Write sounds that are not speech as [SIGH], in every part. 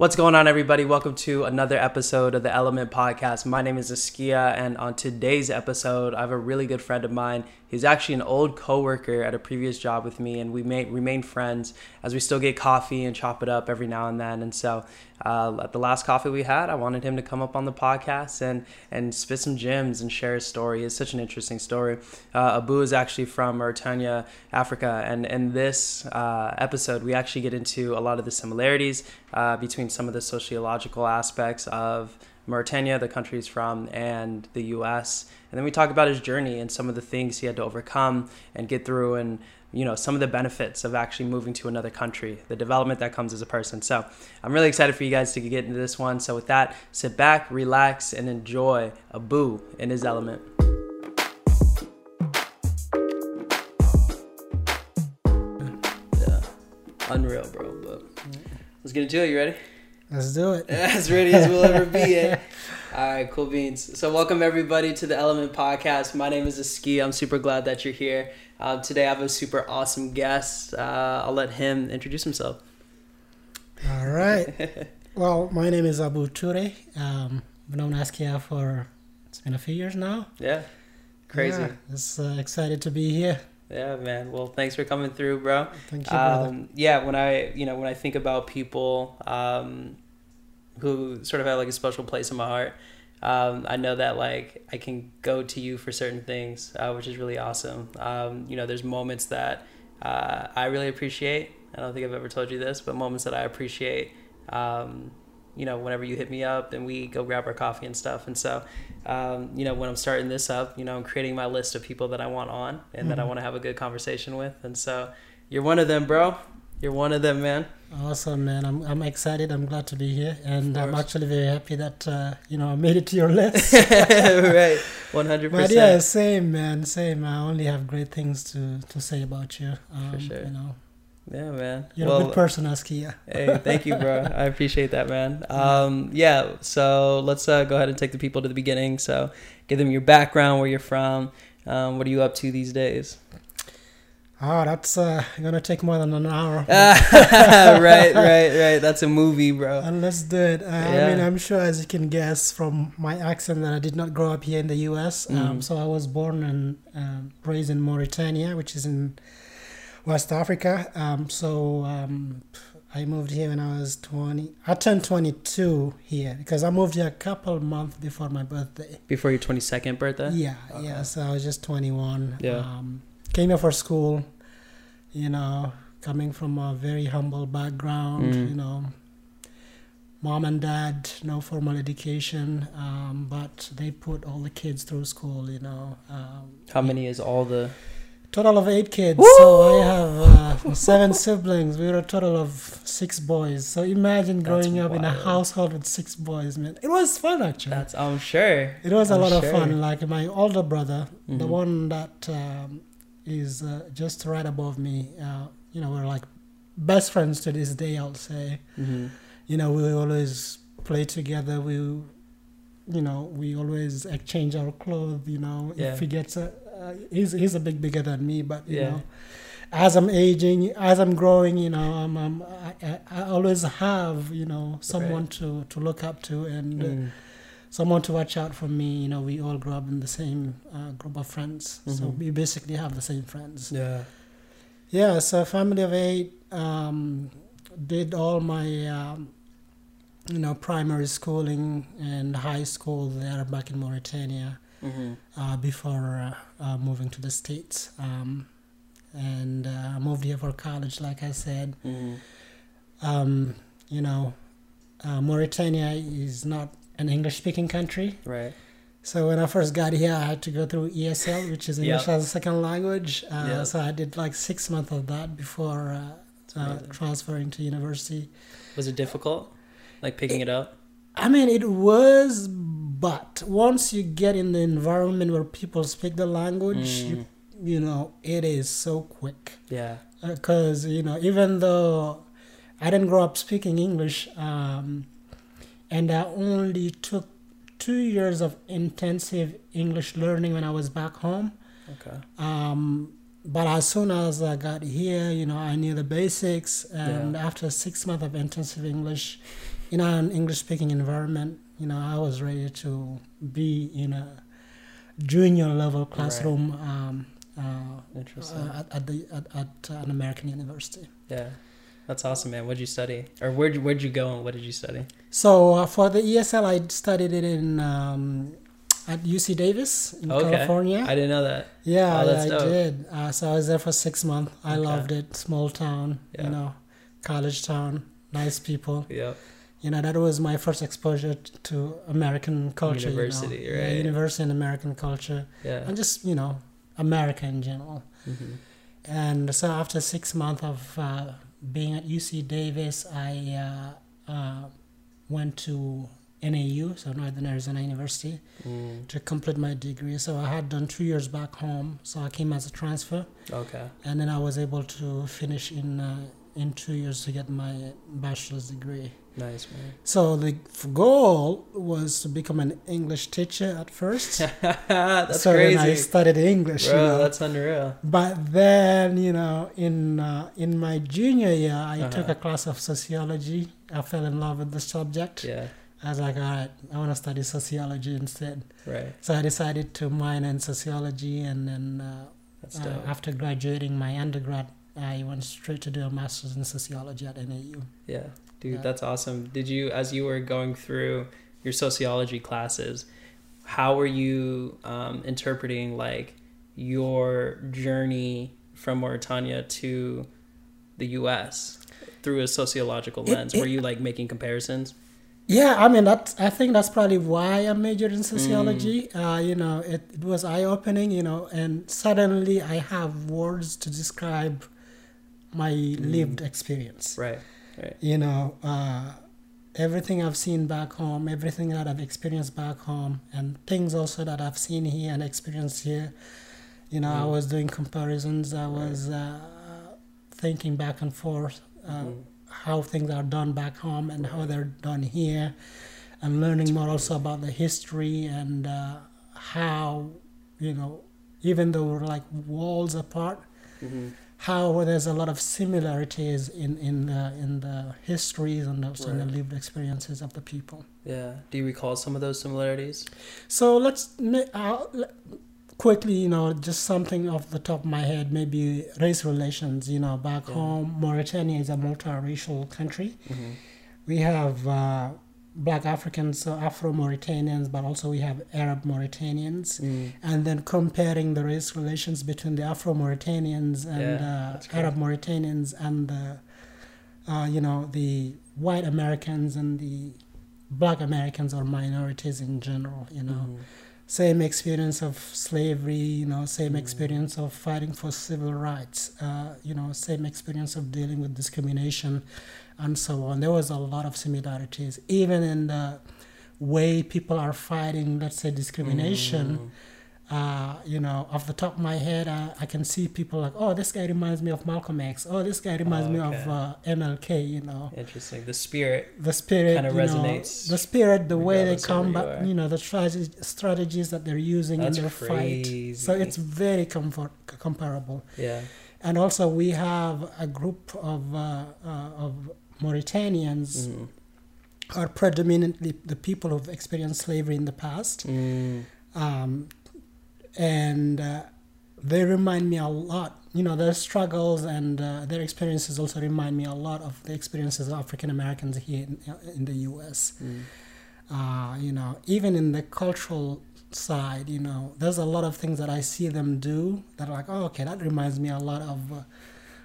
What's going on, everybody? Welcome to another episode of the Element Podcast. My name is Askia, and on today's episode, I have a really good friend of mine. He's actually an old coworker at a previous job with me, and we may remain friends as we still get coffee and chop it up every now and then. And so, uh, at the last coffee we had, I wanted him to come up on the podcast and and spit some gems and share his story. It's such an interesting story. Uh, Abou is actually from Mauritania, Africa, and in this uh, episode, we actually get into a lot of the similarities uh, between some of the sociological aspects of Mauritania, the country he's from, and the U.S. And then we talk about his journey and some of the things he had to overcome and get through, and you know some of the benefits of actually moving to another country, the development that comes as a person. So I'm really excited for you guys to get into this one. So with that, sit back, relax, and enjoy Abou in his element. Unreal, bro. But let's get into it. You ready? Let's do it. [LAUGHS] as ready as we'll ever be. Eh? [LAUGHS] All right, cool beans. So, welcome everybody to the Element Podcast. My name is Aski. I'm super glad that you're here. Uh, today, I have a super awesome guest. Uh, I'll let him introduce himself. All right. [LAUGHS] well, my name is Abou Toure. Um, I've known Askia for it's been a few years now. Yeah, crazy. Yeah, it's uh, excited to be here. Yeah, man. Well, thanks for coming through, bro. Thank you, brother. Um, yeah, when I you know when I think about people um, who sort of have like a special place in my heart, um, I know that like I can go to you for certain things, uh, which is really awesome. Um, you know, there's moments that uh, I really appreciate. I don't think I've ever told you this, but moments that I appreciate. Um, you know, whenever you hit me up and we go grab our coffee and stuff. And so, um, you know, when I'm starting this up, you know, I'm creating my list of people that I want on and that I Mhm. want to have a good conversation with. And so, you're one of them, bro. You're one of them, man. Awesome, man. I'm I'm excited. I'm glad to be here, and I'm actually very happy that uh, you know I made it to your [LAUGHS] list. right, 100%. [LAUGHS] But yeah, same, man. Same. I only have great things to to say about you. Um, sure. You know, Yeah, man. you're a good person, Askia. hey, thank you, bro. [LAUGHS] I appreciate that, man. Um, yeah. So let's uh, go ahead and take the people to the beginning. So give them your background, where you're from, um, what are you up to these days? Oh, that's uh, gonna take more than an hour. [LAUGHS] right, right, right. That's a movie, bro. And let's do it. Uh, I mean, I'm sure, as you can guess from my accent, that I did not grow up here in the U.S. Um, Mhm. so I was born and um, raised in Mauritania, which is in West Africa. Um, so um, I moved here when I was 20. I turned 22 here because I moved here a couple months before my birthday. Before your 22nd birthday? Yeah, Okay. yeah. So I was just 21. Yeah. Um, came here for school, you know, coming from a very humble background, Mm. you know. Mom and dad, no formal education, um, but they put all the kids through school, you know. Um, How many is all the. Total of eight kids. Woo! So I have uh, [LAUGHS] seven siblings. We were a total of six boys. So imagine That's growing up in a household with six boys, man. It was fun, actually. That's, I'm sure. It was a I'm lot sure. of fun. Like my older brother, the Mhm. one that um, is uh, just right above me. Uh, you know, we're like best friends to this day. I'll say. hmm You know, we always play together. We, you know, we always exchange our clothes. You know, Yeah. if he gets a, uh, he's he's a bit bigger than me, but you Yeah. know. As I'm aging, as I'm growing, you know, I'm, I'm I, I, always have, you know, someone to, to look up to and uh, Mm. someone to watch out for me. You know, we all grew up in the same uh, group of friends, so Mhm. we basically have the same friends. Yeah. Yeah, so family of eight. Um, did all my, um, you know, primary schooling and high school there back in Mauritania hmm uh, before uh, uh, moving to the states. Um, and uh, I moved here for college, like I said. hmm Um, you know, uh, Mauritania is not an English-speaking country. Right. So when I first got here, I had to go through ESL, which is English Yep. as a second language. Uh, Yep. So I did like six months of that before uh, uh, transferring to university. Was it difficult? Like picking it up? I mean, it was, but once you get in the environment where people speak the language, Mm. you, you know, it is so quick. Yeah. Because, you know, even though I didn't grow up speaking English, um, and I only took two years of intensive English learning when I was back home. Okay. Um, but as soon as I got here, you know, I knew the basics, and after six months of intensive English, in an English speaking environment, you know, I was ready to be in a junior level classroom um, uh, Interesting. uh, at, at the at, at an American university. yeah, that's awesome, man. What'd you study, or where'd you, where'd you go, and what did you study? So uh, for the ESL, I studied it in um, at UC Davis in Okay. California. I didn't know that. Yeah, Oh, yeah, I did. Uh, so I was there for six months. I Okay. loved it. Small town, Yeah. you know, college town, nice people. Yep. You know, that was my first exposure to American culture. you know. University, Yeah, right. university and American culture, Yeah. and just you know, America in general. hmm And so after six months of uh, being at UC Davis, I uh, uh, went to NAU, so Northern Arizona University, Mm. to complete my degree. So I had done two years back home, so I came as a transfer, Okay. and then I was able to finish in uh, in two years to get my bachelor's degree. Nice, man. So the goal was to become an English teacher at first. [LAUGHS] that's so then I studied English. bro. you know. That's unreal. But then, you know, in uh, in my junior year, I took Uh-huh. a class of sociology. I fell in love with the subject. Yeah. I was like, all right, I want to study sociology instead. Right. So I decided to minor in sociology, and then uh, uh, after graduating my undergrad, I went straight to do a master's in sociology at NAU. Yeah, dude, Yeah. that's awesome. Did you, as you were going through your sociology classes, how were you um, interpreting like your journey from Mauritania to the U.S. through a sociological lens? it- were you like making comparisons? Yeah, I mean that. I think that's probably why I majored in sociology. Uh, you know, it, it was eye opening. You know, and suddenly I have words to describe my lived experience. Right. Right. You know, uh, everything I've seen back home, everything that I've experienced back home, and things also that I've seen here and experienced here. You know, I Mm. was doing comparisons. I was uh, thinking back and forth. Uh, Mhm. how things are done back home and how they're done here, and learning more also about the history and uh, how, you know, even though we're like walls apart, Mhm. How there's a lot of similarities in in the in the histories and also in the lived experiences of the people. Yeah. Do you recall some of those similarities? So let's uh, quickly, you know, just something off the top of my head, maybe race relations. You know, back Yeah. home, Mauritania is a multiracial country. Mm-hmm. we have uh, black Africans, so Afro Mauritanians, but also we have Arab Mauritanians. Mm. And then comparing the race relations between the Afro Mauritanians and Yeah, uh. Arab Mauritanians and the, uh, you know, the white Americans and the black Americans or minorities in general, you know. Mhm. Same experience of slavery, you know, same Mm. experience of fighting for civil rights, uh, you know, same experience of dealing with discrimination and so on. There was a lot of similarities, even in the way people are fighting, let's say, discrimination. Mm. Uh, you know, off the top of my head, uh, I can see people like, oh, this guy reminds me of Malcolm X. Oh, this guy reminds me of uh, MLK. You know, Interesting. The spirit. the spirit you know, resonates the spirit, the way they of you you, know, the strategies strategies that they're using That's in their crazy. fight. So it's very comfort, comparable. Yeah. And also, we have a group of uh, uh, of Mauritanians Mm. are predominantly the people who've experienced slavery in the past. Mm. um, and uh, they remind me a lot. You know, their struggles and uh, their experiences also remind me a lot of the experiences of African Americans here in, in the U.S. Mm. Uh, you know, even in the cultural side, you know, there's a lot of things that I see them do that are like, oh, okay, that reminds me a lot of uh,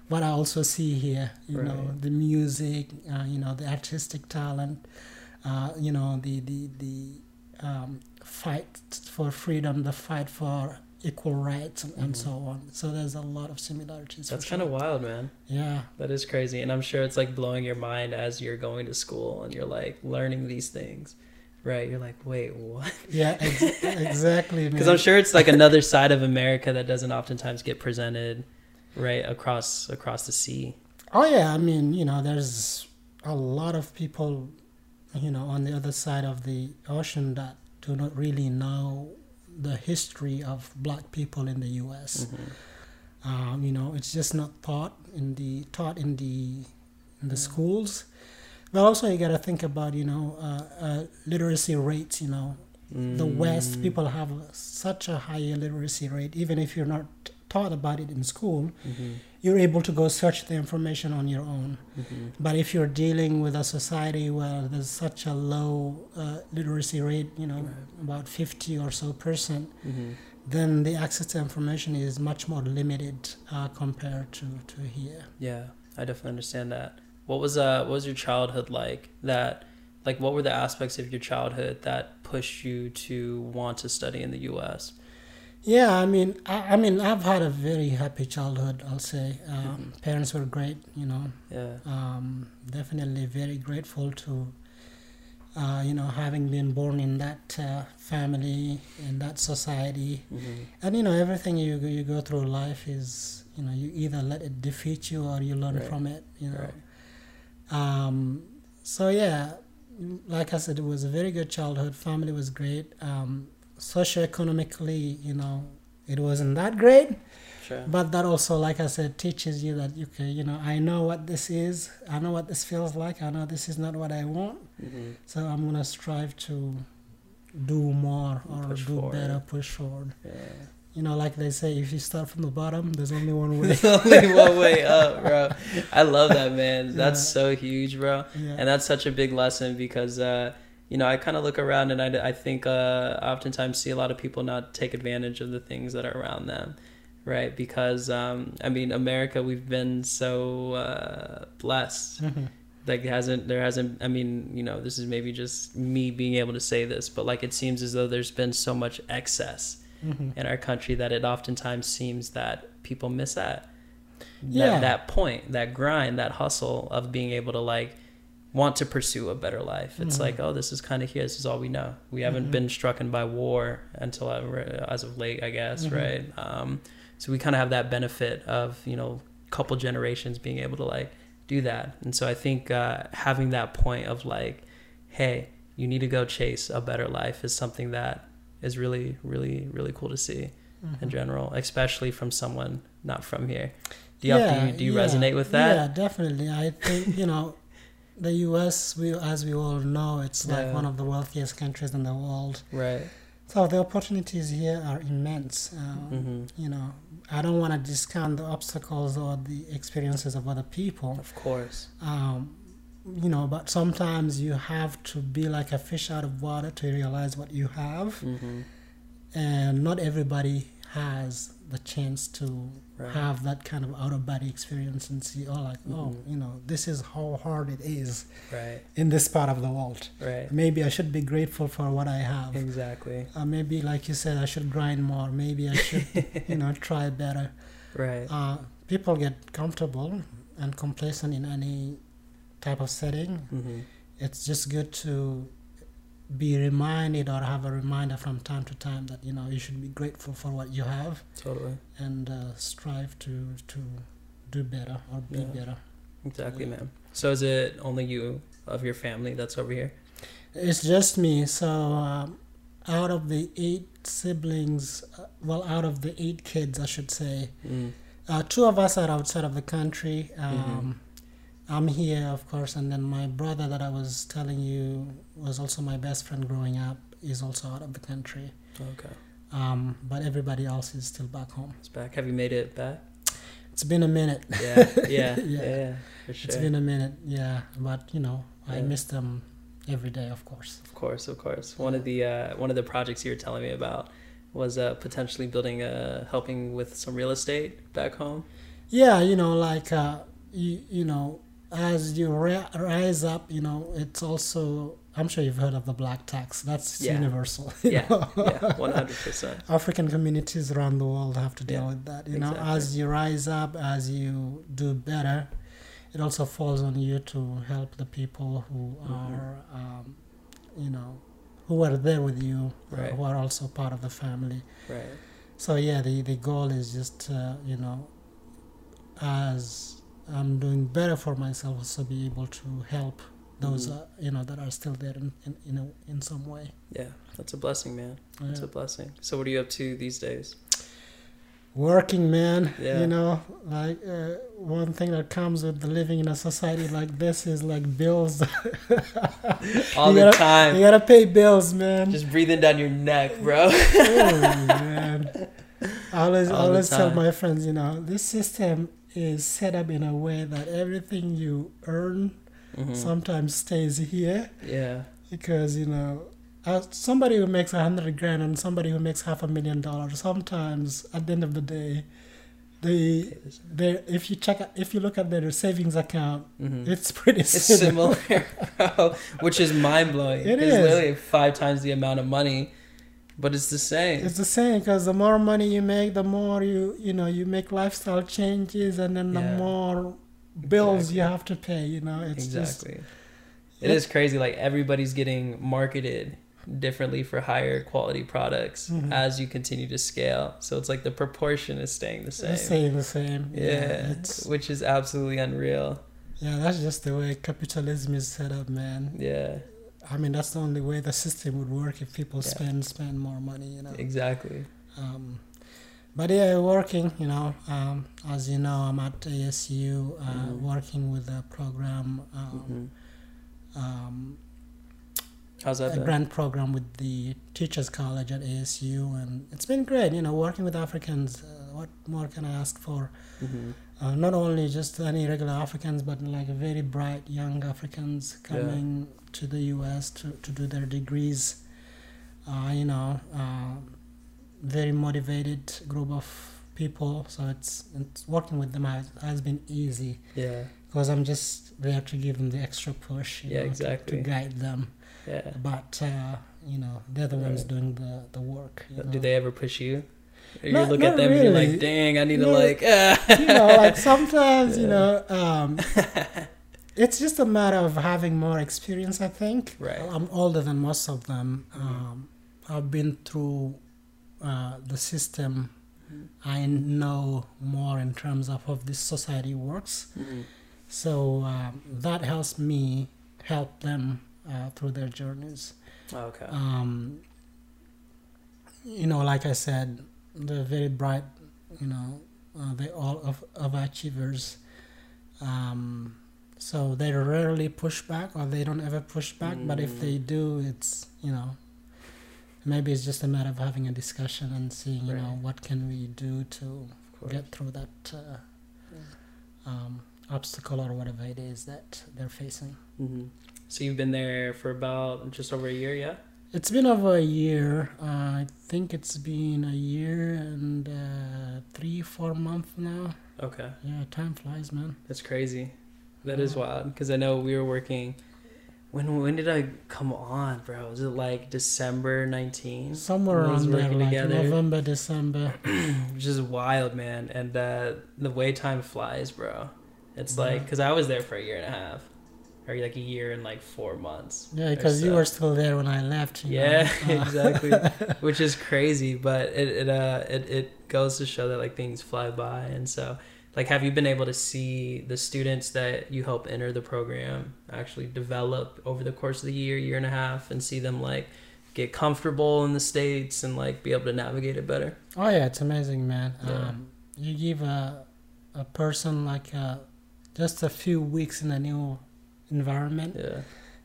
what I also see here. You know, the music, uh, you know, the artistic talent, uh, you know, the the the um, fight for freedom, the fight for equal rights, and, and Mhm. so on. So there's a lot of similarities. That's kind of wild, man. yeah. That is crazy. And I'm sure it's like blowing your mind as you're going to school and you're like learning these things. Right? You're like, wait, what? Yeah, ex- [LAUGHS] exactly. Because. I'm sure it's like another [LAUGHS] side of America that doesn't oftentimes get presented right across across the sea. Oh yeah, I mean, you know, there's a lot of people, you know, on the other side of the ocean that do not really know the history of black people in the U.S. Mhm. Um, you know, it's just not taught in the taught in the in the Yeah. schools. But also, you got to think about you know uh, uh, literacy rates. You know, the West Mm. people have such a high literacy rate. Even if you're not taught about it in school, Mhm. you're able to go search the information on your own. Mhm. But if you're dealing with a society where there's such a low uh, literacy rate, you know, Right. about 50 or so percent, Mhm. then the access to information is much more limited uh, compared to, to here. Yeah, I definitely understand that. What was uh what was your childhood like? That like what were the aspects of your childhood that pushed you to want to study in the US? Yeah, I mean, I, I mean, I've had a very happy childhood. I'll say, um, [LAUGHS] parents were great. You know, Yeah. um, definitely very grateful to, uh, you know, having been born in that uh, family in that society. Mhm. And you know, everything you go- you go through life is, you know, you either let it defeat you or you learn Right. from it. You know. Right. Um, so yeah, like I said, it was a very good childhood. Family was great. Um, socioeconomically, you know, it wasn't that great, Sure. but that also, like I said, teaches you that you can, you know, I know what this is. I know what this feels like. I know this is not what I want. Mhm. So I'm gonna strive to do more or Push do forward. better, push forward. Yeah. You know, like they say, if you start from the bottom, there's only one way. There's only [LAUGHS] one way up, bro. I love that, man. That's Yeah. so huge, bro. yeah. And that's such a big lesson because, uh, you know, I kind of look around and I, I think uh, oftentimes see a lot of people not take advantage of the things that are around them, right? Because, um, I mean, America, we've been so uh, blessed. Mhm. Like, hasn't, there hasn't, I mean, you know, this is maybe just me being able to say this, but like it seems as though there's been so much excess Mhm. in our country that it oftentimes seems that people miss that Yeah. that, that point that grind that hustle of being able to like want to pursue a better life it's Mhm. like oh this is kind of here this is all we know we haven't Mhm. been struck by war until as of late i guess Mhm. right um, so we kind of have that benefit of you know couple generations being able to like do that and so i think uh, having that point of like hey you need to go chase a better life is something that is really really really cool to see in Mhm. general especially from someone not from here do you, have, do Yeah, you, do you yeah, resonate with that Yeah, definitely. I think you know, the U.S. We, as we all know, it's like Yeah. one of the wealthiest countries in the world. right So the opportunities here are immense. Um, hmm You know, I don't want to discount the obstacles or the experiences of other people. of course Um, you know, but sometimes you have to be like a fish out of water to realize what you have, hmm and not everybody has the chance to right have that kind of out of body experience and see, oh, like, oh, Mhm. you know, this is how hard it is right in this part of the world. right Maybe I should be grateful for what I have. exactly Uh, maybe, like you said, I should grind more. Maybe I should, [LAUGHS] you know, try better. right Uh, people get comfortable and complacent in any type of setting. hmm It's just good to be reminded or have a reminder from time to time that you know you should be grateful for what you have totally and uh, strive to to do better or be Yeah. better. exactly Yeah. man so is it only you of your family that's over here It's just me. So um, out of the eight siblings, uh, well, out of the eight kids, I should say, mm. uh, two of us are outside of the country. Um, Mhm. I'm here, of course, and then my brother that I was telling you was also my best friend growing up is also out of the country. okay Um, but everybody else is still back home. it's back have you made it back It's been a minute. yeah [LAUGHS] yeah yeah, Yeah. yeah for sure It's been a minute, yeah. But you know, I miss them every day, of course. Of course, of course. One of the uh, one of the projects you were telling me about was uh, potentially building a helping with some real estate back home. Yeah, you know, like uh, you, you know, as you ri- rise up, you know, it's also. I'm sure you've heard of the black tax. That's Yeah. universal. [LAUGHS] Yeah, yeah, one hundred percent. [LAUGHS] African communities around the world have to deal Yeah, with that. You know, as you rise up, as you do better, it also falls on you to help the people who Mhm. are, um, you know, who are there with you, uh, who are also part of the family. Right. So yeah, the the goal is just uh, you know, as I'm doing better for myself, also be able to help those Mhm. uh, you know that are still there in in in, a, in some way. Yeah, that's a blessing, man. That's Yeah. a blessing. So, what are you up to these days? working man Yeah. you know like uh, one thing that comes with living in a society like this is like bills [LAUGHS] All You the gotta- time. you gotta pay bills man Just breathing down your neck, bro. oh, [LAUGHS] man. I always, All always tell my friends, you know, this system is set up in a way that everything you earn Mhm. sometimes stays here Yeah. because you know uh, somebody who makes a hundred grand and somebody who makes half a million dollars sometimes at the end of the day they they if you check if you look at their savings account Mhm. it's pretty It's similar. similar, [LAUGHS] bro, which is mind blowing. It it's is. literally five times the amount of money, but it's the same. It's the same because the more money you make, the more you you know you make lifestyle changes, and then the Yeah. more bills you have to pay. You know, it's just exactly. It is crazy. Like everybody's getting marketed differently for higher quality products Mhm. as you continue to scale. So it's like the proportion is staying the same. the same, the same. Yeah, it's which is absolutely unreal. yeah. That's just the way capitalism is set up, man. Yeah, I mean, that's the only way the system would work if people Yeah. spend spend more money. You know. exactly. Um, but yeah, working, you know, um, as you know, I'm at ASU uh, Mhm. working with a program, um, Mhm. um, How's that a been? grant program with the Teachers College at ASU, and it's been great, you know, working with Africans. Uh, what more can I ask for? Mhm. Uh, not only just any regular Africans, but like very bright young Africans coming to the U.S. to, to do their degrees. Uh, you know, uh, very motivated group of people. So it's, it's working with them has, has been easy Yeah, because I'm just there to give them the extra push. You Yeah, know, to- exactly. To, guide them, yeah. but uh, you know they're the ones Right. doing the the work. You know? Do they ever push you? Or you Not- look at them and you're like, dang, I need to like, ah. [LAUGHS] you know, like sometimes, you know, um, [LAUGHS] it's just a matter of having more experience, I think. Right. I'm older than most of them. Mhm. Um, I've been through uh, the system. Mhm. I know more in terms of how this society works. Mhm. So um, that helps me help them uh, through their journeys. Okay. Um, you know, like I said, they're very bright. You know, uh, they all of, of achievers. Um, so they rarely push back, or they don't ever push back. But if Mm. they do, it's you know, maybe it's just a matter of having a discussion and seeing, you know, what can we do to get through that uh, um, obstacle or whatever it is that they're facing. hmm So you've been there for about just over a year, yeah? It's been over a year. Uh, I think it's been a year and uh, three, four months now. Okay. Yeah, time flies, man. That's crazy. That is wild because I know we were working. When when did I come on, bro? Was it like December 19? Somewhere When we was around there, like together. November, December. [CLEARS THROAT] Which is wild, man. And uh, the way time flies, bro. It's like because I was there for a year and a half, or like a year and like four months. Yeah, because you were still there when I left. Yeah, Uh, [LAUGHS] [LAUGHS] exactly. Which is crazy, but it it uh it, it goes to show that like things fly by, and so like have you been able to see the students that you help enter the program actually develop over the course of the year, year and a half, and see them like get comfortable in the states and like be able to navigate it better? Oh yeah, it's amazing, man. Yeah. Um, you give a a person like uh, just a few weeks in a new environment, Yeah,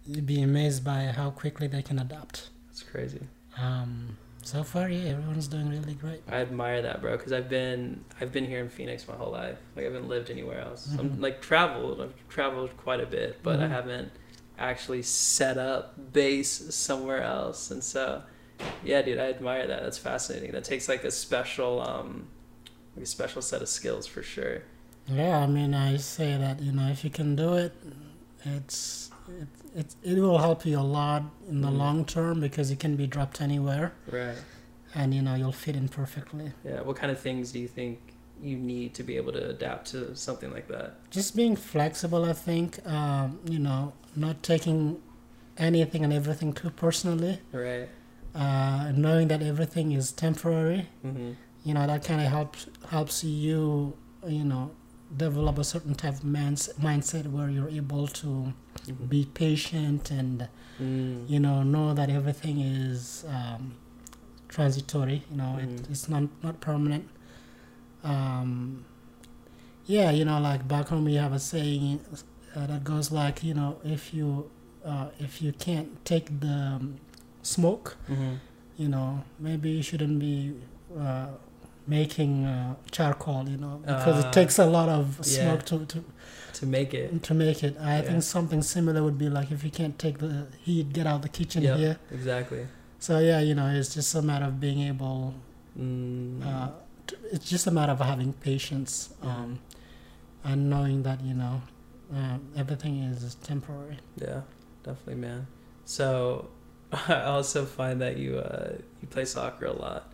you'd be amazed by how quickly they can adapt. it's crazy. Um, so far, yeah, everyone's doing really great. I admire that, bro, because I've been I've been here in Phoenix my whole life. Like I haven't lived anywhere else. I'm Mhm. like traveled. I've traveled quite a bit, but I Mhm. haven't actually set up base somewhere else. And so, yeah, dude, I admire that. That's fascinating. That takes like a special um, like a special set of skills for sure. Yeah, I mean, I say that you know if you can do it, it's it it, it will help you a lot in the Mhm. long term because it can be dropped anywhere, Right. and you know you'll fit in perfectly. Yeah. What kind of things do you think you need to be able to adapt to something like that? Just being flexible, I think. Um, you know, not taking anything and everything too personally. Right. Uh, knowing that everything is temporary. Mm-hmm. You know that kind of helps helps you. You know, develop a certain type of mans- mindset where you're able to Mm-hmm. be patient and Mm. you know know that everything is um, transitory you know Mhm. it, it's not not permanent um, yeah, you know, like back home we have a saying uh, that goes like, you know, if you uh, if you can't take the um, smoke, Mm-hmm. you know, maybe you shouldn't be uh, making uh, charcoal, you know, because Uh, it takes a lot of yeah. smoke to, to To make it. to make it. I Yeah. think something similar would be like if you can't take the heat, get out of the kitchen Yep. here. Exactly. So yeah, you know, it's just a matter of being able. Mm, Uh, t- it's just a matter of having patience Yeah. um, and knowing that you know uh, everything is temporary. yeah, definitely, man. So [LAUGHS] I also find that you uh, you play soccer a lot.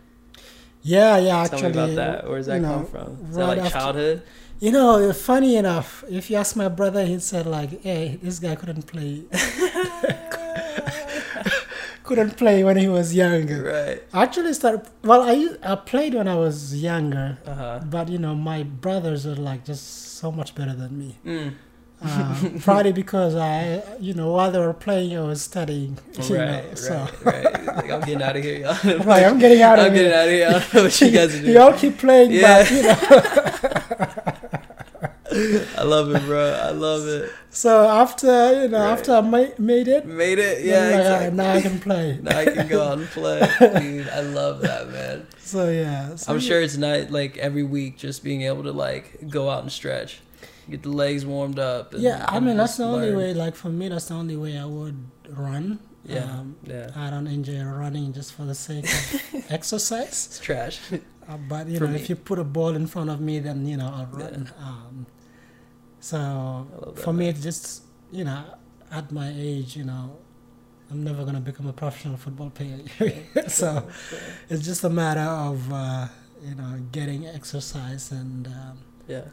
Yeah, yeah. Tell Actually, me about that. Where does that you know, come from? Is that right like after- childhood? You know, funny enough, if you ask my brother, he said like, "Hey, this guy couldn't play, [LAUGHS] couldn't play when he was younger." right. I actually started. Well, I I played when I was younger, Uh huh. but you know, my brothers are like just so much better than me. Mm. Uh, probably because I, you know, while they were playing, I was studying. [LAUGHS] Right, know, so. right, right. Like, I'm getting out of here, y'all. [LAUGHS] I'm like, I'm getting out of I'm here. getting out of here. I don't know what you guys are [LAUGHS] doing. You all keep playing, Yeah. but you know. I love it, bro. I love it. So after you know, Right. after I ma- made it, Made it. Yeah, like, exactly. "Ah, now I can play. Now I can go out and play, dude. I love that, man. So yeah, so I'm yeah. sure it's not like every week just being able to like go out and stretch, get the legs warmed up. And, Yeah, I mean that's the only way. Like for me, that's the only way I would run. Yeah, Um, yeah. I don't enjoy running just for the sake of [LAUGHS] exercise. It's trash. Uh, but you For know, me. if you put a ball in front of me, then you know I'll Yeah. run. Um, so for me, it's just you know, at my age, you know, I'm never gonna become a professional football player. [LAUGHS] so it's just a matter of uh, you know getting exercise, and um, yeah,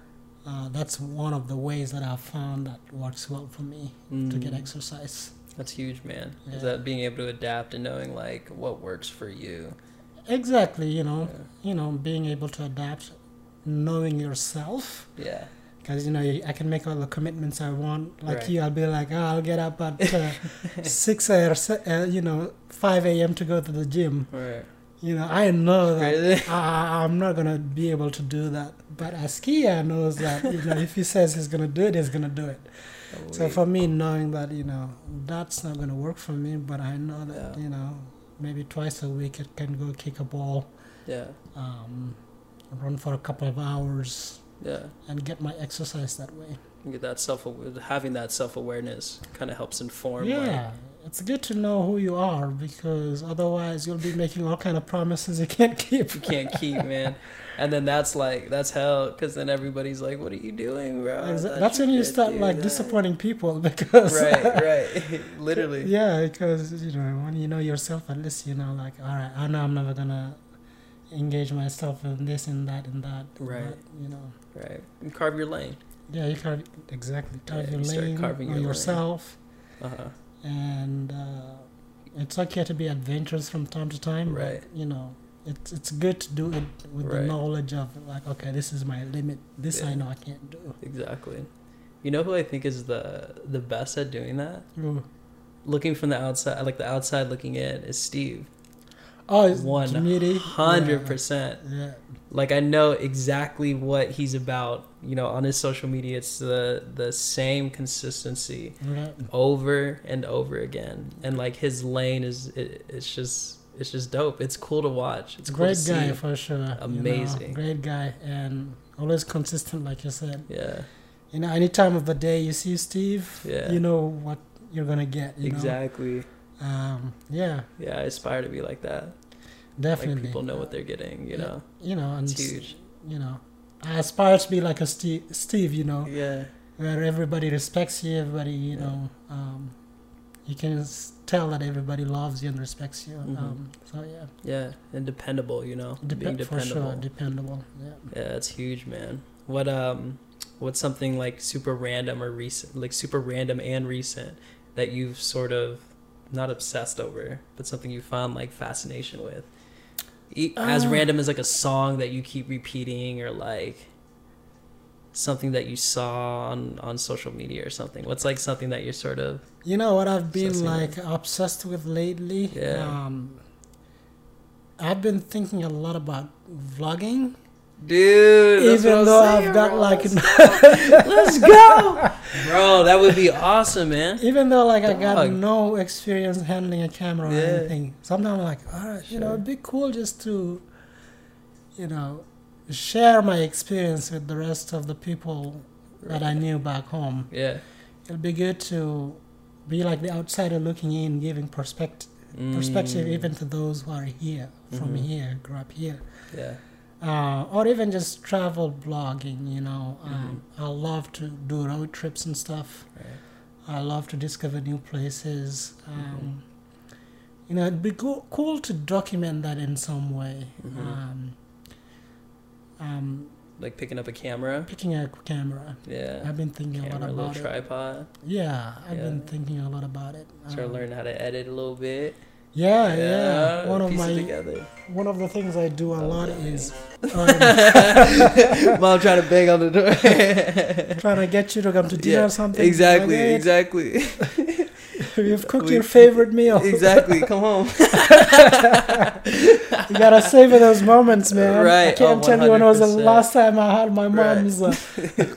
uh, that's one of the ways that I've found that works well for me to get Mm, exercise. That's huge, man. Yeah. Is that being able to adapt and knowing like what works for you? Exactly, you know, Yeah. you know, being able to adapt, knowing yourself. Yeah, Because you know I can make all the commitments I want. Like Right. you, I'll be like, oh, I'll get up at uh, [LAUGHS] six or uh, you know five a.m. to go to the gym. right. You know, I know that? I, I'm not gonna be able to do that. But Askia knows that you know if he says he's gonna do it, he's gonna do it. So for me, knowing that you know that's not gonna work for me, but I know that Yeah. you know maybe twice a week I can go kick a ball, yeah, um, run for a couple of hours, yeah. and get my exercise that way. Get that self having that self awareness kind of helps inform. yeah, it's good to know who you are because otherwise you'll be making all kind of promises you can't keep. you can't keep, man. And then that's like that's hell, because then everybody's like, "What are you doing, bro?" That's when you start like that." disappointing people [LAUGHS] because Right, [LAUGHS] right. [LAUGHS] Literally. yeah, because you know when you know yourself, at least you know like all right, I know I'm never gonna engage myself in this and that and that. Right. but, you know. Right. You carve your lane. Yeah, you carve exactly carve Yeah, your you lane carving on your lane. yourself, Uh huh. And uh, it's okay to be adventurous from time to time. Right. But, you know, it's it's good to do it with the knowledge of like, okay, this is my limit. This I know I can't do. Exactly. You know who I think is the the best at doing that? Ooh. Looking from the outside, like the outside looking in, is Steve. Oh, it's hundred percent. Yeah. Like I know exactly what he's about. You know, on his social media, it's the the same consistency yeah. over and over again, and like his lane is it, it's just it's just dope. It's cool to watch. It's cool great to guy see. for sure. you know, Amazing. great guy and always consistent, like you said. Yeah, You know, any time of the day you see Steve, Yeah. you know what you're gonna get. You exactly. Know? Um, yeah, Yeah, I aspire to be like that. definitely. Like people know what they're getting. You Yeah. know, You know, and it's huge. you know, I aspire to be like a Steve. Steve, you know, Yeah, where everybody respects you. Everybody, you Yeah. know, um, you can tell that everybody loves you and respects you. Mhm. Um, so yeah, yeah, and dependable. You know, being Dep- for dependable. sure, dependable. Yeah. Yeah, that's huge, man. What um, what's something like super random or recent, like super random and recent that you've sort of not obsessed over, but something you found like fascination with? E- As Uh. random as like a song that you keep repeating, or like something that you saw on on social media or something. What's like something that you're sort of You know what I've been like obsessed with lately? Yeah. Um, I've been thinking a lot about vlogging Dude, Even though saying, I've got bro. like, [LAUGHS] Let's go, bro. That would be awesome, man. even though like I got Dog. no experience handling a camera or Yeah. anything, sometimes I'm like, all right, you know, it'd be cool just to, you know, share my experience with the rest of the people that I knew back home. Yeah. It'd be good to be like the outsider looking in, giving perspective, perspective Mm, even to those who are here, from Mhm. here, grew up here. Yeah. Uh, or even just travel blogging. You know, Mm-hmm. um, I love to do road trips and stuff. Right. I love to discover new places. Um, Mm-hmm. You know, it'd be cool, cool to document that in some way. Mhm. Um, um, Like picking up a camera. picking a camera. Yeah. I've been thinking a Camera, lot a little about it. tripod. Yeah, I've been thinking a lot about it. Start Um, learning how to edit a little bit. Yeah, yeah. One of my together. one of the things I do a Oh, lot yeah. is [LAUGHS] um, Mom trying to bang on the door. [LAUGHS] trying to get you to come to dinner Yeah, or something. exactly, Like, exactly, [LAUGHS] [LAUGHS] You've cooked We- your [LAUGHS] favorite meal. exactly. Come [LAUGHS] home. You gotta savor those moments, man. I Right. can't Oh, tell you when it was the last time I had my Right. mom's uh,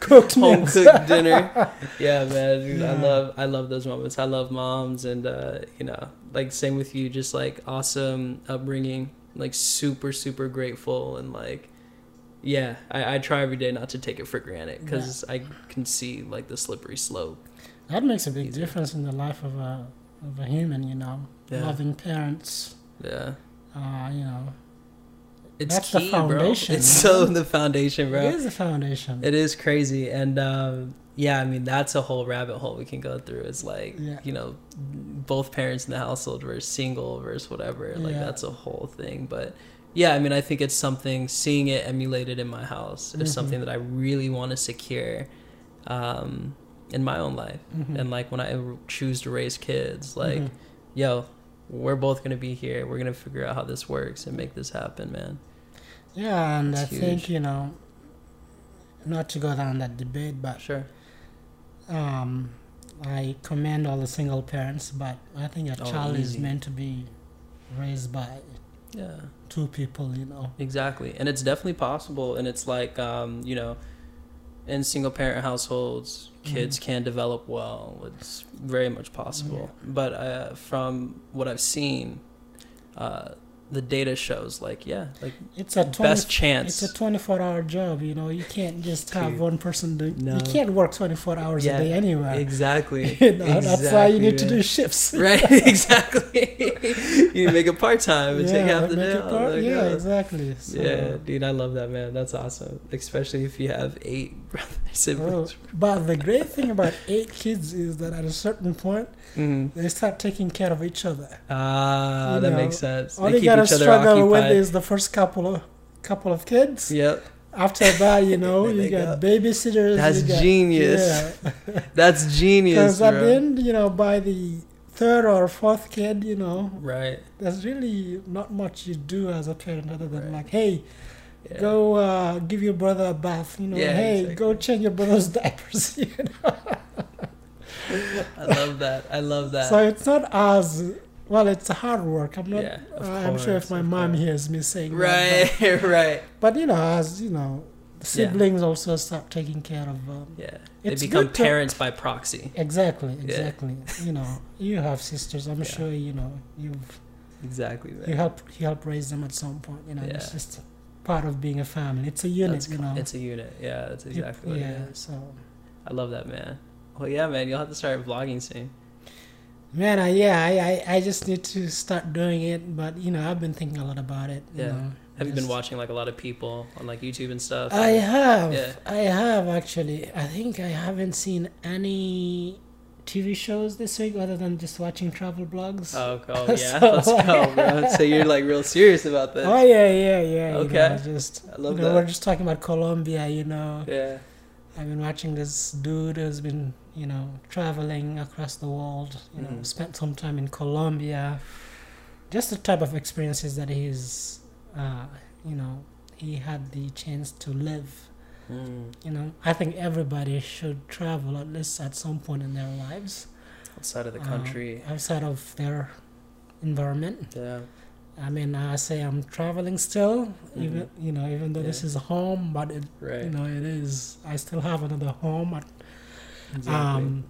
cooked home meals. cooked dinner. Yeah, man, dude, I love I love those moments. I love moms and uh, you know, like same with you, just like awesome upbringing, like super super grateful and like yeah, I, I try every day not to take it for granted because I can see like the slippery slope. That makes a big Easy. difference in the life of a of a human, you know. Yeah. Loving parents, Yeah, uh, you know. it's That's the foundation, bro. It's so the foundation, bro. It is a foundation. It is crazy, and um, yeah, I mean that's a whole rabbit hole we can go through. It's like Yeah. you know, both parents in the household versus single versus whatever. Like Yeah. that's a whole thing. But yeah, I mean I think it's something. Seeing it emulated in my house is Mhm. something that I really want to secure um, in my own life. Mhm. And like when I choose to raise kids, like Mhm. yo, we're both gonna be here. We're gonna figure out how this works and make this happen, man. Yeah, and It's I think, you know, not to go down that debate, but Sure. um, I commend all the single parents, but I think a Oh, child is meant to be raised by Yeah. two people, you know. Exactly. And it's definitely possible. And it's like, um, you know, in single parent households, kids can develop well. It's very much possible. But uh, from what I've seen, uh, the data shows like, yeah, like It's a 20, best chance. It's a 24 hour job, you know. You can't just have Dude. one person do No. You can't work 24 hours Yeah, a day anywhere. exactly. [LAUGHS] You know, that's why you Exactly, need to do shifts. [LAUGHS] Right, exactly. [LAUGHS] you need to make it part time and take half the day. part- yeah, uh, exactly. So, Yeah, dude, I love that, man. That's awesome. Especially if you have eight [LAUGHS] siblings. oh, but the great thing about eight kids is that at a certain point, Mhm. they start taking care of each other. Ah, You that know, makes sense. All they you gotta struggle with is the first couple of couple of kids. Yep, After that, you know, [LAUGHS] you got babysitters. That's got, genius. Yeah. [LAUGHS] that's genius, Because at the end, you know, by the third or fourth kid, you know, right. there's really not much you do as a parent other than Right. like, hey, Yeah. go uh, give your brother a bath. You know, Yeah, hey, exactly. go change your brother's [LAUGHS] diapers. You know? I love that. I love that. So it's not as well. It's hard work. I'm not. Yeah, uh, I'm sure if my mom course. hears me saying that. right, [LAUGHS] right. But, but you know, as you know, the Yeah. siblings also start taking care of. Um, Yeah, they become good to- parents by proxy. Exactly, exactly. You know, you have sisters. I'm Yeah. sure you know you've Exactly, man. you help you help raise them at some point. You know, it's just part of being a family. It's a unit. That's you know. It's a unit. Yeah, that's You- exactly what yeah. it is. So, I love that, man. Well, yeah, man. You'll have to start vlogging soon. man, I, yeah, I, I I just need to start doing it. But you know, I've been thinking a lot about it. You Yeah. know, Have you been watching like a lot of people on like YouTube and stuff? I have. Yeah. I have actually. I think I haven't seen any TV shows this week other than just watching travel blogs. Oh, [LAUGHS] oh yeah, So- let's go, bro. [LAUGHS] So you're like real serious about this? Oh yeah, yeah, yeah. you Okay. know, just I love you know, that. we're just talking about Colombia. You know, Yeah, I've been watching this dude who's been you know traveling across the world. You know, Mhm. spent some time in Colombia. Just the type of experiences that he's, uh, you know, he had the chance to live. Mm. You know, I think everybody should travel at least at some point in their lives outside of the Um, country. outside of their environment. yeah, I mean, I say I'm traveling still, even Mhm. you know, even though this is home, but it, Right. you know, it is. I still have another home. At, exactly. um,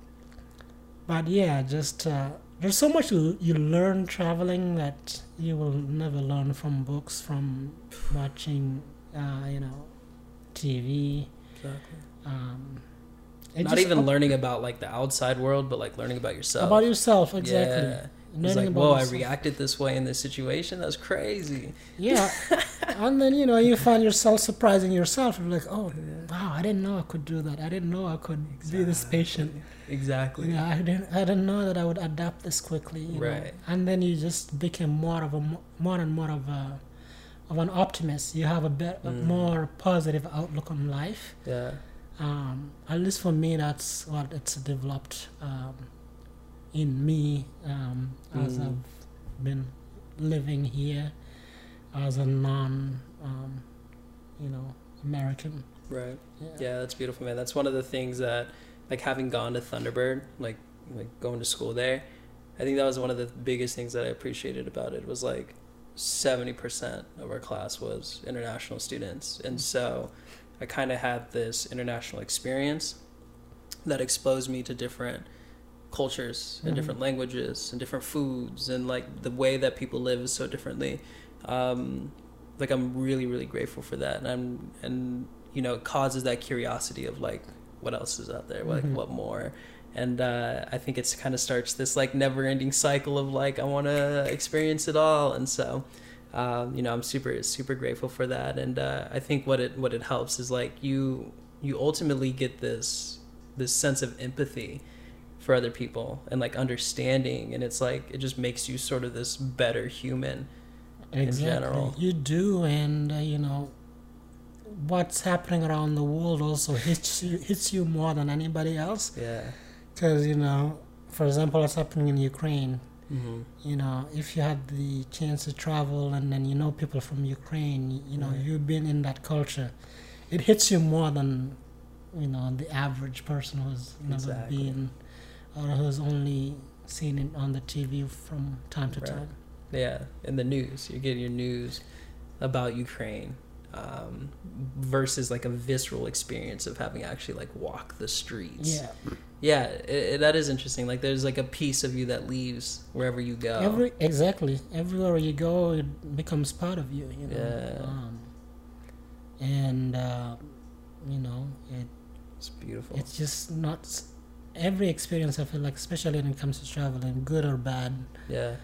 but yeah, just uh, there's so much you, you learn traveling that you will never learn from books, from watching, uh, you know, TV. exactly. Um, Not just even up- learning about like the outside world, but like learning about yourself. about yourself exactly. Yeah. Learning It's like, about whoa, I reacted this way in this situation. That's crazy. Yeah, [LAUGHS] and then you know you find yourself surprising yourself. You're like, oh wow, I didn't know I could do that. I didn't know I could be this patient. Exactly. Yeah, I didn't. I didn't know that I would adapt this quickly. You know? Right. And then you just became more of a more and more of a of an optimist. You have a bit a Mm. more positive outlook on life. Yeah. Um, at least for me, that's what it's developed um, in me um, as Mm. I've been living here as a non, um, you know, American. Right. Yeah. Yeah, that's beautiful, man. That's one of the things that, like, having gone to Thunderbird, like, like going to school there, I think that was one of the biggest things that I appreciated about it. Was like, seventy percent of our class was international students, and so I kind of had this international experience that exposed me to different cultures and Mhm. different languages and different foods and like the way that people live is so differently. Um, like i'm really really grateful for that. And i'm and you know it causes that curiosity of like what else is out there? Like Mhm. what more and uh, i think it's kind of starts this like never ending cycle of like i want to experience it all and so um, you know i'm super super grateful for that and uh, i think what it what it helps is like you you ultimately get this this sense of empathy for other people and like understanding and it's like it just makes you sort of this better human exactly. general. You do, and uh, you know, what's happening around the world also hits you hits you more than anybody else. yeah Because you know, for example, what's happening in Ukraine. mm-hmm. You know, if you had the chance to travel and then you know people from Ukraine, you, you know, Right. you've been in that culture, it hits you more than you know the average person who's never Exactly. been or who's only seen it on the TV from time to Right. time. yeah in the news you're getting your news about ukraine um, versus like a visceral experience of having actually like walk the streets Yeah. Yeah it, it, that is interesting like there's like a piece of you that leaves wherever you go Every exactly everywhere you go, it becomes part of you. You know. Yeah. Um, and uh, you know, it it's beautiful it's just not every experience. I feel like, especially when it comes to traveling, good or bad, yeah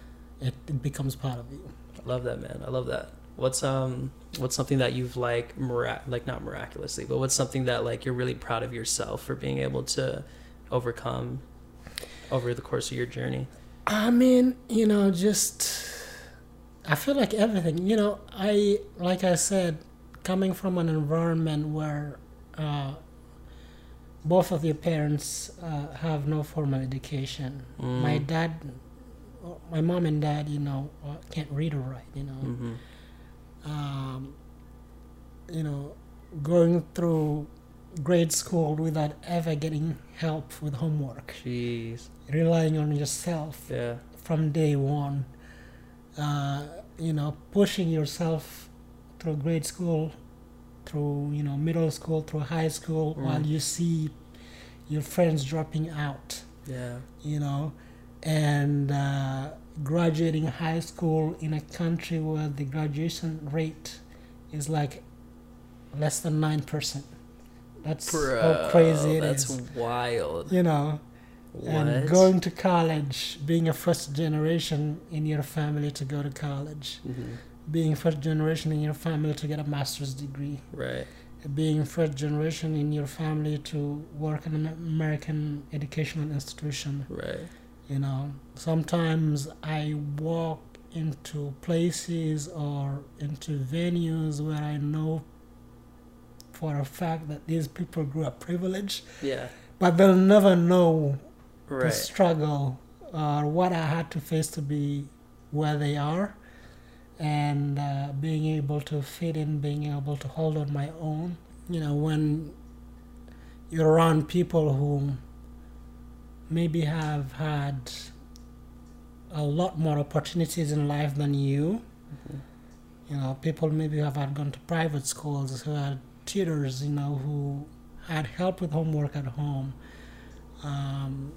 it, it becomes part of you. I love that man. I love that. What's um what's something that you've like mirac- like not miraculously, but what's something that like you're really proud of yourself for being able to overcome over the course of your journey? I mean, you know, just I feel like everything. You know, I like I said, coming from an environment where uh, both of your parents uh, have no formal education. My Mm. dad, my mom and dad, you know, uh, can't read or write. You know, Mhm. um, you know, going through grade school without ever getting help with homework. Jeez. Relying on yourself yeah. from day one. Uh, you know, pushing yourself through grade school, through, you know, middle school, through high school, mm. while you see your friends dropping out. Yeah. You know, and uh, graduating high school in a country where the graduation rate is like less than 9%. That's Bro, how crazy it that's is. that's wild. You know, what? and going to college, being a first generation in your family to go to college, mm-hmm. being first generation in your family to get a master's degree, right? Being first generation in your family to work in an American educational institution, right? You know, sometimes I walk into places or into venues where I know for a fact that these people grew up privileged, Yeah. but they'll never know the struggle or what I had to face to be where they are, and uh, being able to fit in, being able to hold on my own. You know, when you're around people who maybe have had a lot more opportunities in life than you, You know, people maybe have had gone to private schools who had tutors, you know, who had help with homework at home. Um,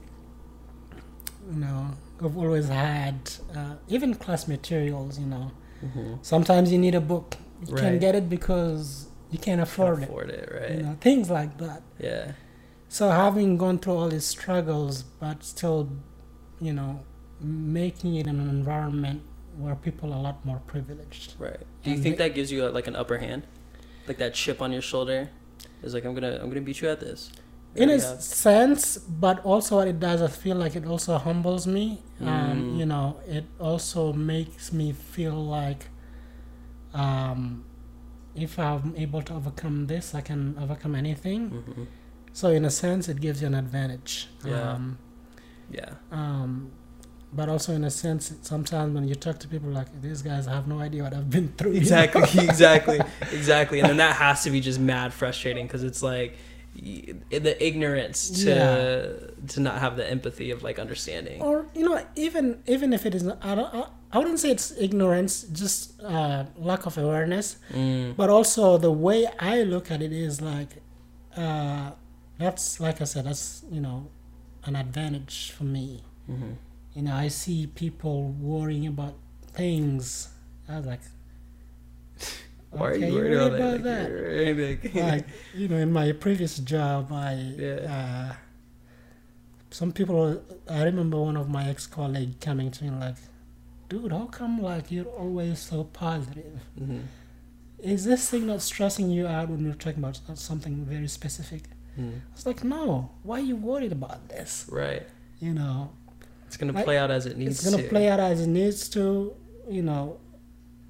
you know, I've always had uh, even class materials. You know, Mhm. sometimes you need a book, you Right. can't get it because you can't afford Can't afford it, it. right? You know, things like that. Yeah. So having gone through all these struggles, but still, you know, making it an environment where people are a lot more privileged. Right. Do you And think they- that gives you uh, like an upper hand, like that chip on your shoulder? Is like I'm gonna I'm gonna beat you at this. You in a have- sense, but also what it does, I feel like it also humbles me. Um, Mm. you know, it also makes me feel like um, if I'm able to overcome this, I can overcome anything. Mhm. So in a sense, it gives you an advantage. Yeah. Um, Yeah. um, but also in a sense, sometimes when you talk to people like these guys have no idea what I've been through. you know? [LAUGHS] Exactly. exactly. [LAUGHS] Exactly. And then that has to be just mad frustrating because it's like the ignorance to Yeah. to not have the empathy of like understanding. or you know even even if it is not, I, don't, I, I wouldn't say it's ignorance just uh, lack of awareness Mm. but also the way i look at it is like uh, that's like i said that's you know an advantage for me hmm you know i see people worrying about things i was like Why are you worried about, about that? that? Like, you're- [LAUGHS] like- like you know in my previous job i Yeah. uh, some people i remember one of my ex-colleague coming to me like dude how come like you're always so positive Mhm. is this thing not stressing you out when you're talking about something very specific Mhm. was like no why are you worried about this Right. you know It's gonna Like, play out as it needs it's going to. to play out as it needs to you know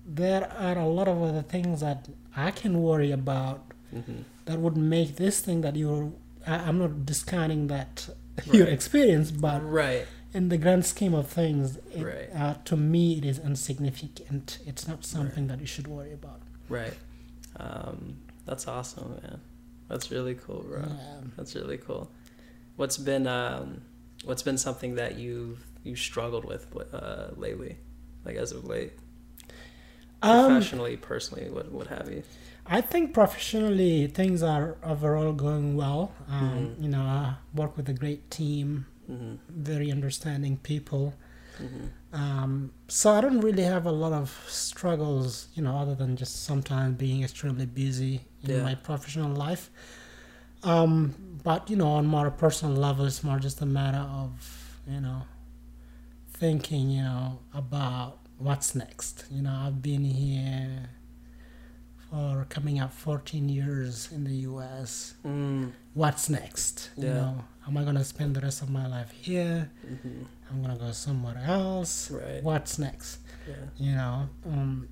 there are a lot of other things that i can worry about hmm that would make this thing that you're I, i'm not discounting that [LAUGHS] your experience but Right. in the grand scheme of things it, Right. uh, to me it is insignificant it's not something that you should worry about Right. Um, that's awesome, man. That's really cool, bro. Yeah. That's really cool. What's been um, what's been something that you've you struggled with uh, lately, like as of late, um, professionally, personally, what what have you? i think professionally things are overall going well um, Mhm. you know i work with a great team hmm very understanding people hmm Um, so I don't really have a lot of struggles, you know, other than just sometimes being extremely busy in Yeah. my professional life. Um, but you know, on more personal level, it's more just a matter of, you know, thinking, you know, about what's next. You know, I've been here for coming up 14 years in the U.S. Mm. What's next? You know, am I gonna spend the rest of my life here? hmm I'm gonna go somewhere else. Right. What's next? Yeah. You know, um,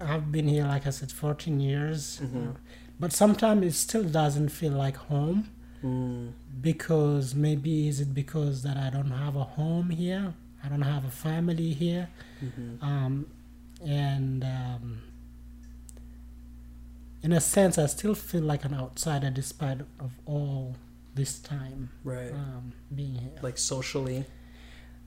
I've been here, like I said, 14 years, Mhm. But sometimes it still doesn't feel like home Mm. because maybe is it because that I don't have a home here, I don't have a family here, hmm um, and um, in a sense, I still feel like an outsider despite of all this time Right. um, being here. like socially.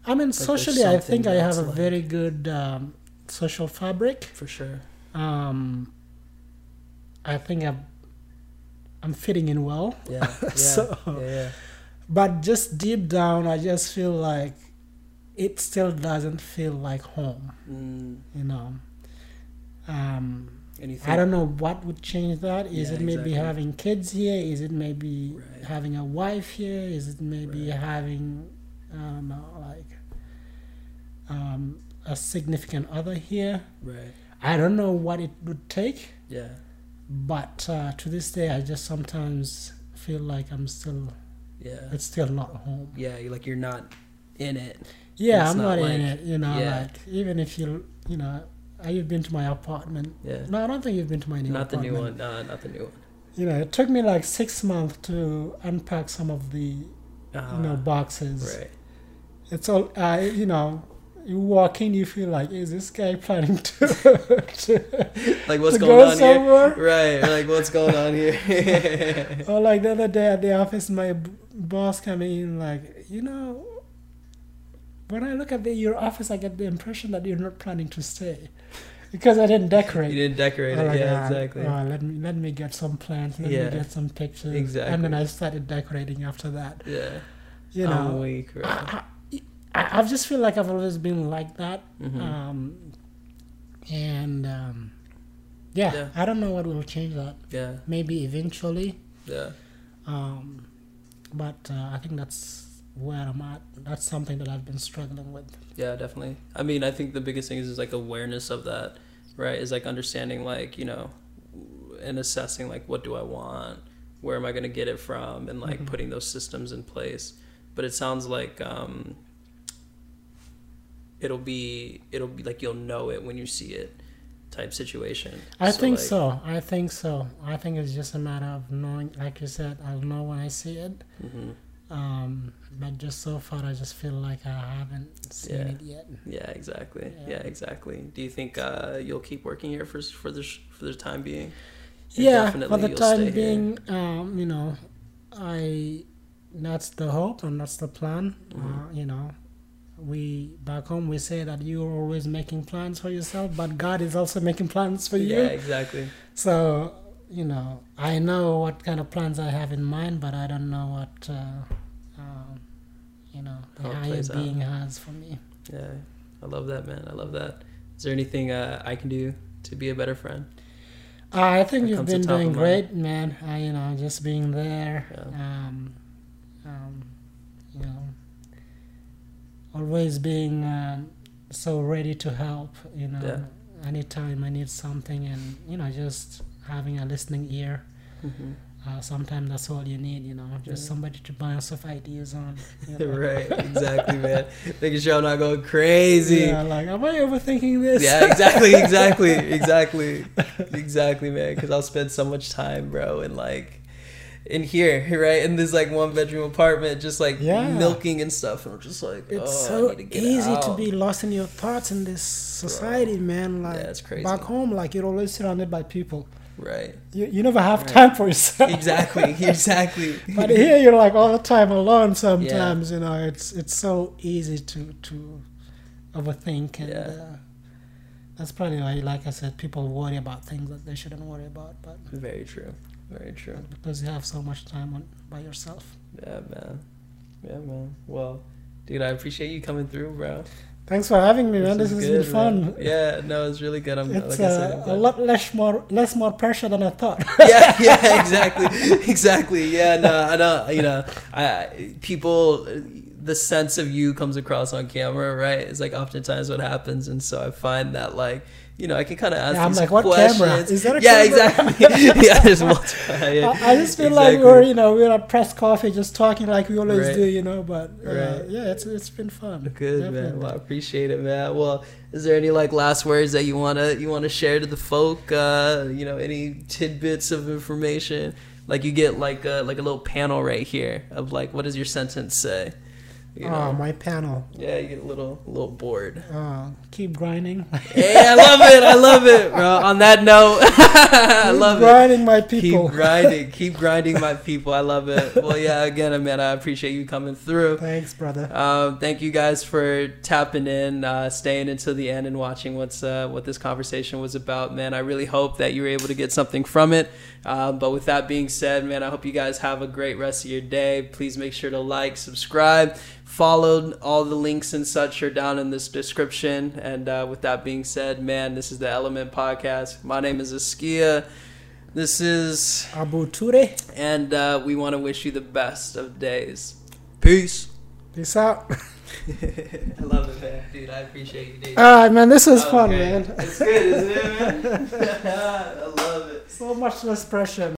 I mean, there's socially, I think I have a like- very good um, social fabric. For sure. Um, I think I'm, I'm fitting in well, Yeah. [LAUGHS] Yeah. So- yeah, yeah. but just deep down, I just feel like it still doesn't feel like home. Mm. You know, um, And you think, I don't know what would change that. Is Yeah, it maybe exactly. having kids here? Is it maybe Right. having a wife here? Is it maybe Right. having, I don't know, like um, a significant other here? Right. I don't know what it would take, Yeah. But uh, to this day, I just sometimes feel like I'm still, Yeah. it's still not home. Yeah. Like you're not in it. Yeah, I'm not not, in it. You know, yeah. like even if you, you know, uh, you've been to my apartment. Yeah. No, I don't think you've been to my new not the apartment. new one. Uh, not the new one. You know, it took me like six months to unpack some of the, Uh, you know, boxes. Right. It's all, uh, you know, you walk in, you feel like, is this guy planning to, [LAUGHS] to, Like what's to going go on somewhere? here? Right. Like what's going on here? [LAUGHS] Or like the other day at the office, my b- boss came in like, you know, when I look at the, your office, I get the impression that you're not planning to stay because I didn't decorate. You didn't decorate it, yeah, "Ah, exactly. oh, let me let me get some plants. Let Yeah. me get some pictures. Exactly. And then I started decorating after that. yeah, You know, weak, bro. I, I, I I just feel like I've always been like that. Mhm. Um, and um, yeah, Yeah. I don't know what will change that. yeah, Maybe eventually. yeah, Um, but uh, I think that's where I'm at. That's something that I've been struggling with. yeah, definitely. I mean, I think the biggest thing is, is like awareness of that, right? Is like understanding, like you know, and assessing like what do I want, where am I gonna get it from, and like Mhm. putting those systems in place. But it sounds like um, it'll be it'll be like you'll know it when you see it, type situation. I think like, so. I think so. I think it's just a matter of knowing. Like you said, I'll know when I see it. mhm. Um, but just so far, I just feel like I haven't seen Yeah. it yet. Yeah, exactly. Yeah. Yeah, exactly. Do you think uh, you'll keep working here for for the for the time being? Or yeah, for the time being, um, you know, I that's the hope and that's the plan. Uh, Mhm. you know, we back home we say that you're always making plans for yourself, but God is also making plans for you. Yeah, exactly. So, you know, I know what kind of plans I have in mind, but I don't know what, uh, um, you know, the How higher plays out. being has for me. Yeah, I love that, man. I love that. Is there anything uh, I can do to be a better friend? Uh, I think you've been doing great, man. Uh, you know, just being there. Yeah. Um, um, you know, always being um, so ready to help. You know, Yeah. anytime I need something, and you know, just having a listening ear. Mm-hmm. Uh, sometimes that's all you need. You know, just Yeah. somebody to bounce off ideas on. you [LAUGHS] know. right, exactly, man. Making sure I'm not going crazy. Yeah, like, am I overthinking this? Yeah, exactly, [LAUGHS] exactly, exactly, exactly, man. Because I'll spend so much time, bro, and like in here, right, in this like one bedroom apartment, just like Yeah. milking and stuff, and I'm just like, It's oh, so to easy to be lost in your thoughts in this society, man. Like Yeah, crazy. back home, like you're always surrounded by people. right. You, you never have Right. time for yourself. Exactly, [LAUGHS] exactly. but here you're like all the time alone. Sometimes you know it's it's so easy to to overthink, and Yeah. uh, that's probably why, like I said, people worry about things that they shouldn't worry about. But Very true. Very true. because you have so much time on by yourself. Yeah, man. Yeah, man. Well, dude, I appreciate you coming through, bro. Thanks for having me, man. This, has is been fun. man. Yeah, no, it's really good. I'm It's like I said, I'm uh, a lot less more less more pressure than I thought. [LAUGHS] yeah, [LAUGHS] yeah, exactly, [LAUGHS] exactly. Yeah, no, I know. You know, I people, the sense of you comes across on camera, right? It's like oftentimes what happens, and so I find that like. You know, I can kind of ask Yeah, I'm like, what questions. camera? Is that a yeah, camera? exactly. [LAUGHS] yeah, there's multiple. Yeah, I, I just feel like we're you know we're at press coffee just talking like we always Right. do, you know. But uh, Right. yeah, it's it's been fun. Good man. Well, I appreciate it, man. Well, is there any like last words that you wanna you wanna share to the folk? Uh, you know, any tidbits of information? Like you get like a like a little panel right here of like what does your sentence say? You Oh, my panel. yeah, you get a little a little board. Uh, keep grinding. [LAUGHS] hey, I love it. I love it, bro. On that note, [LAUGHS] I keep love it. grinding, my people. Keep [LAUGHS] grinding, keep grinding, my people. I love it. Well, yeah. Again, man, I appreciate you coming through. Thanks, brother. Um, thank you guys for tapping in, uh, staying until the end, and watching what's uh, what this conversation was about. Man, I really hope that you were able to get something from it. Uh, but with that being said, man, I hope you guys have a great rest of your day. Please make sure to like, subscribe, follow. All the links and such are down in this description. And uh, with that being said, man, this is the Element Podcast. My name is Askia. This is, Abou Toure. and uh, we want to wish you the best of days. Peace. Peace out. [LAUGHS] [LAUGHS] I love it, man. Dude, I appreciate you, dude. All right, man. This was fun, man. It's good, isn't it, man? [LAUGHS] I love it. So much less pressure.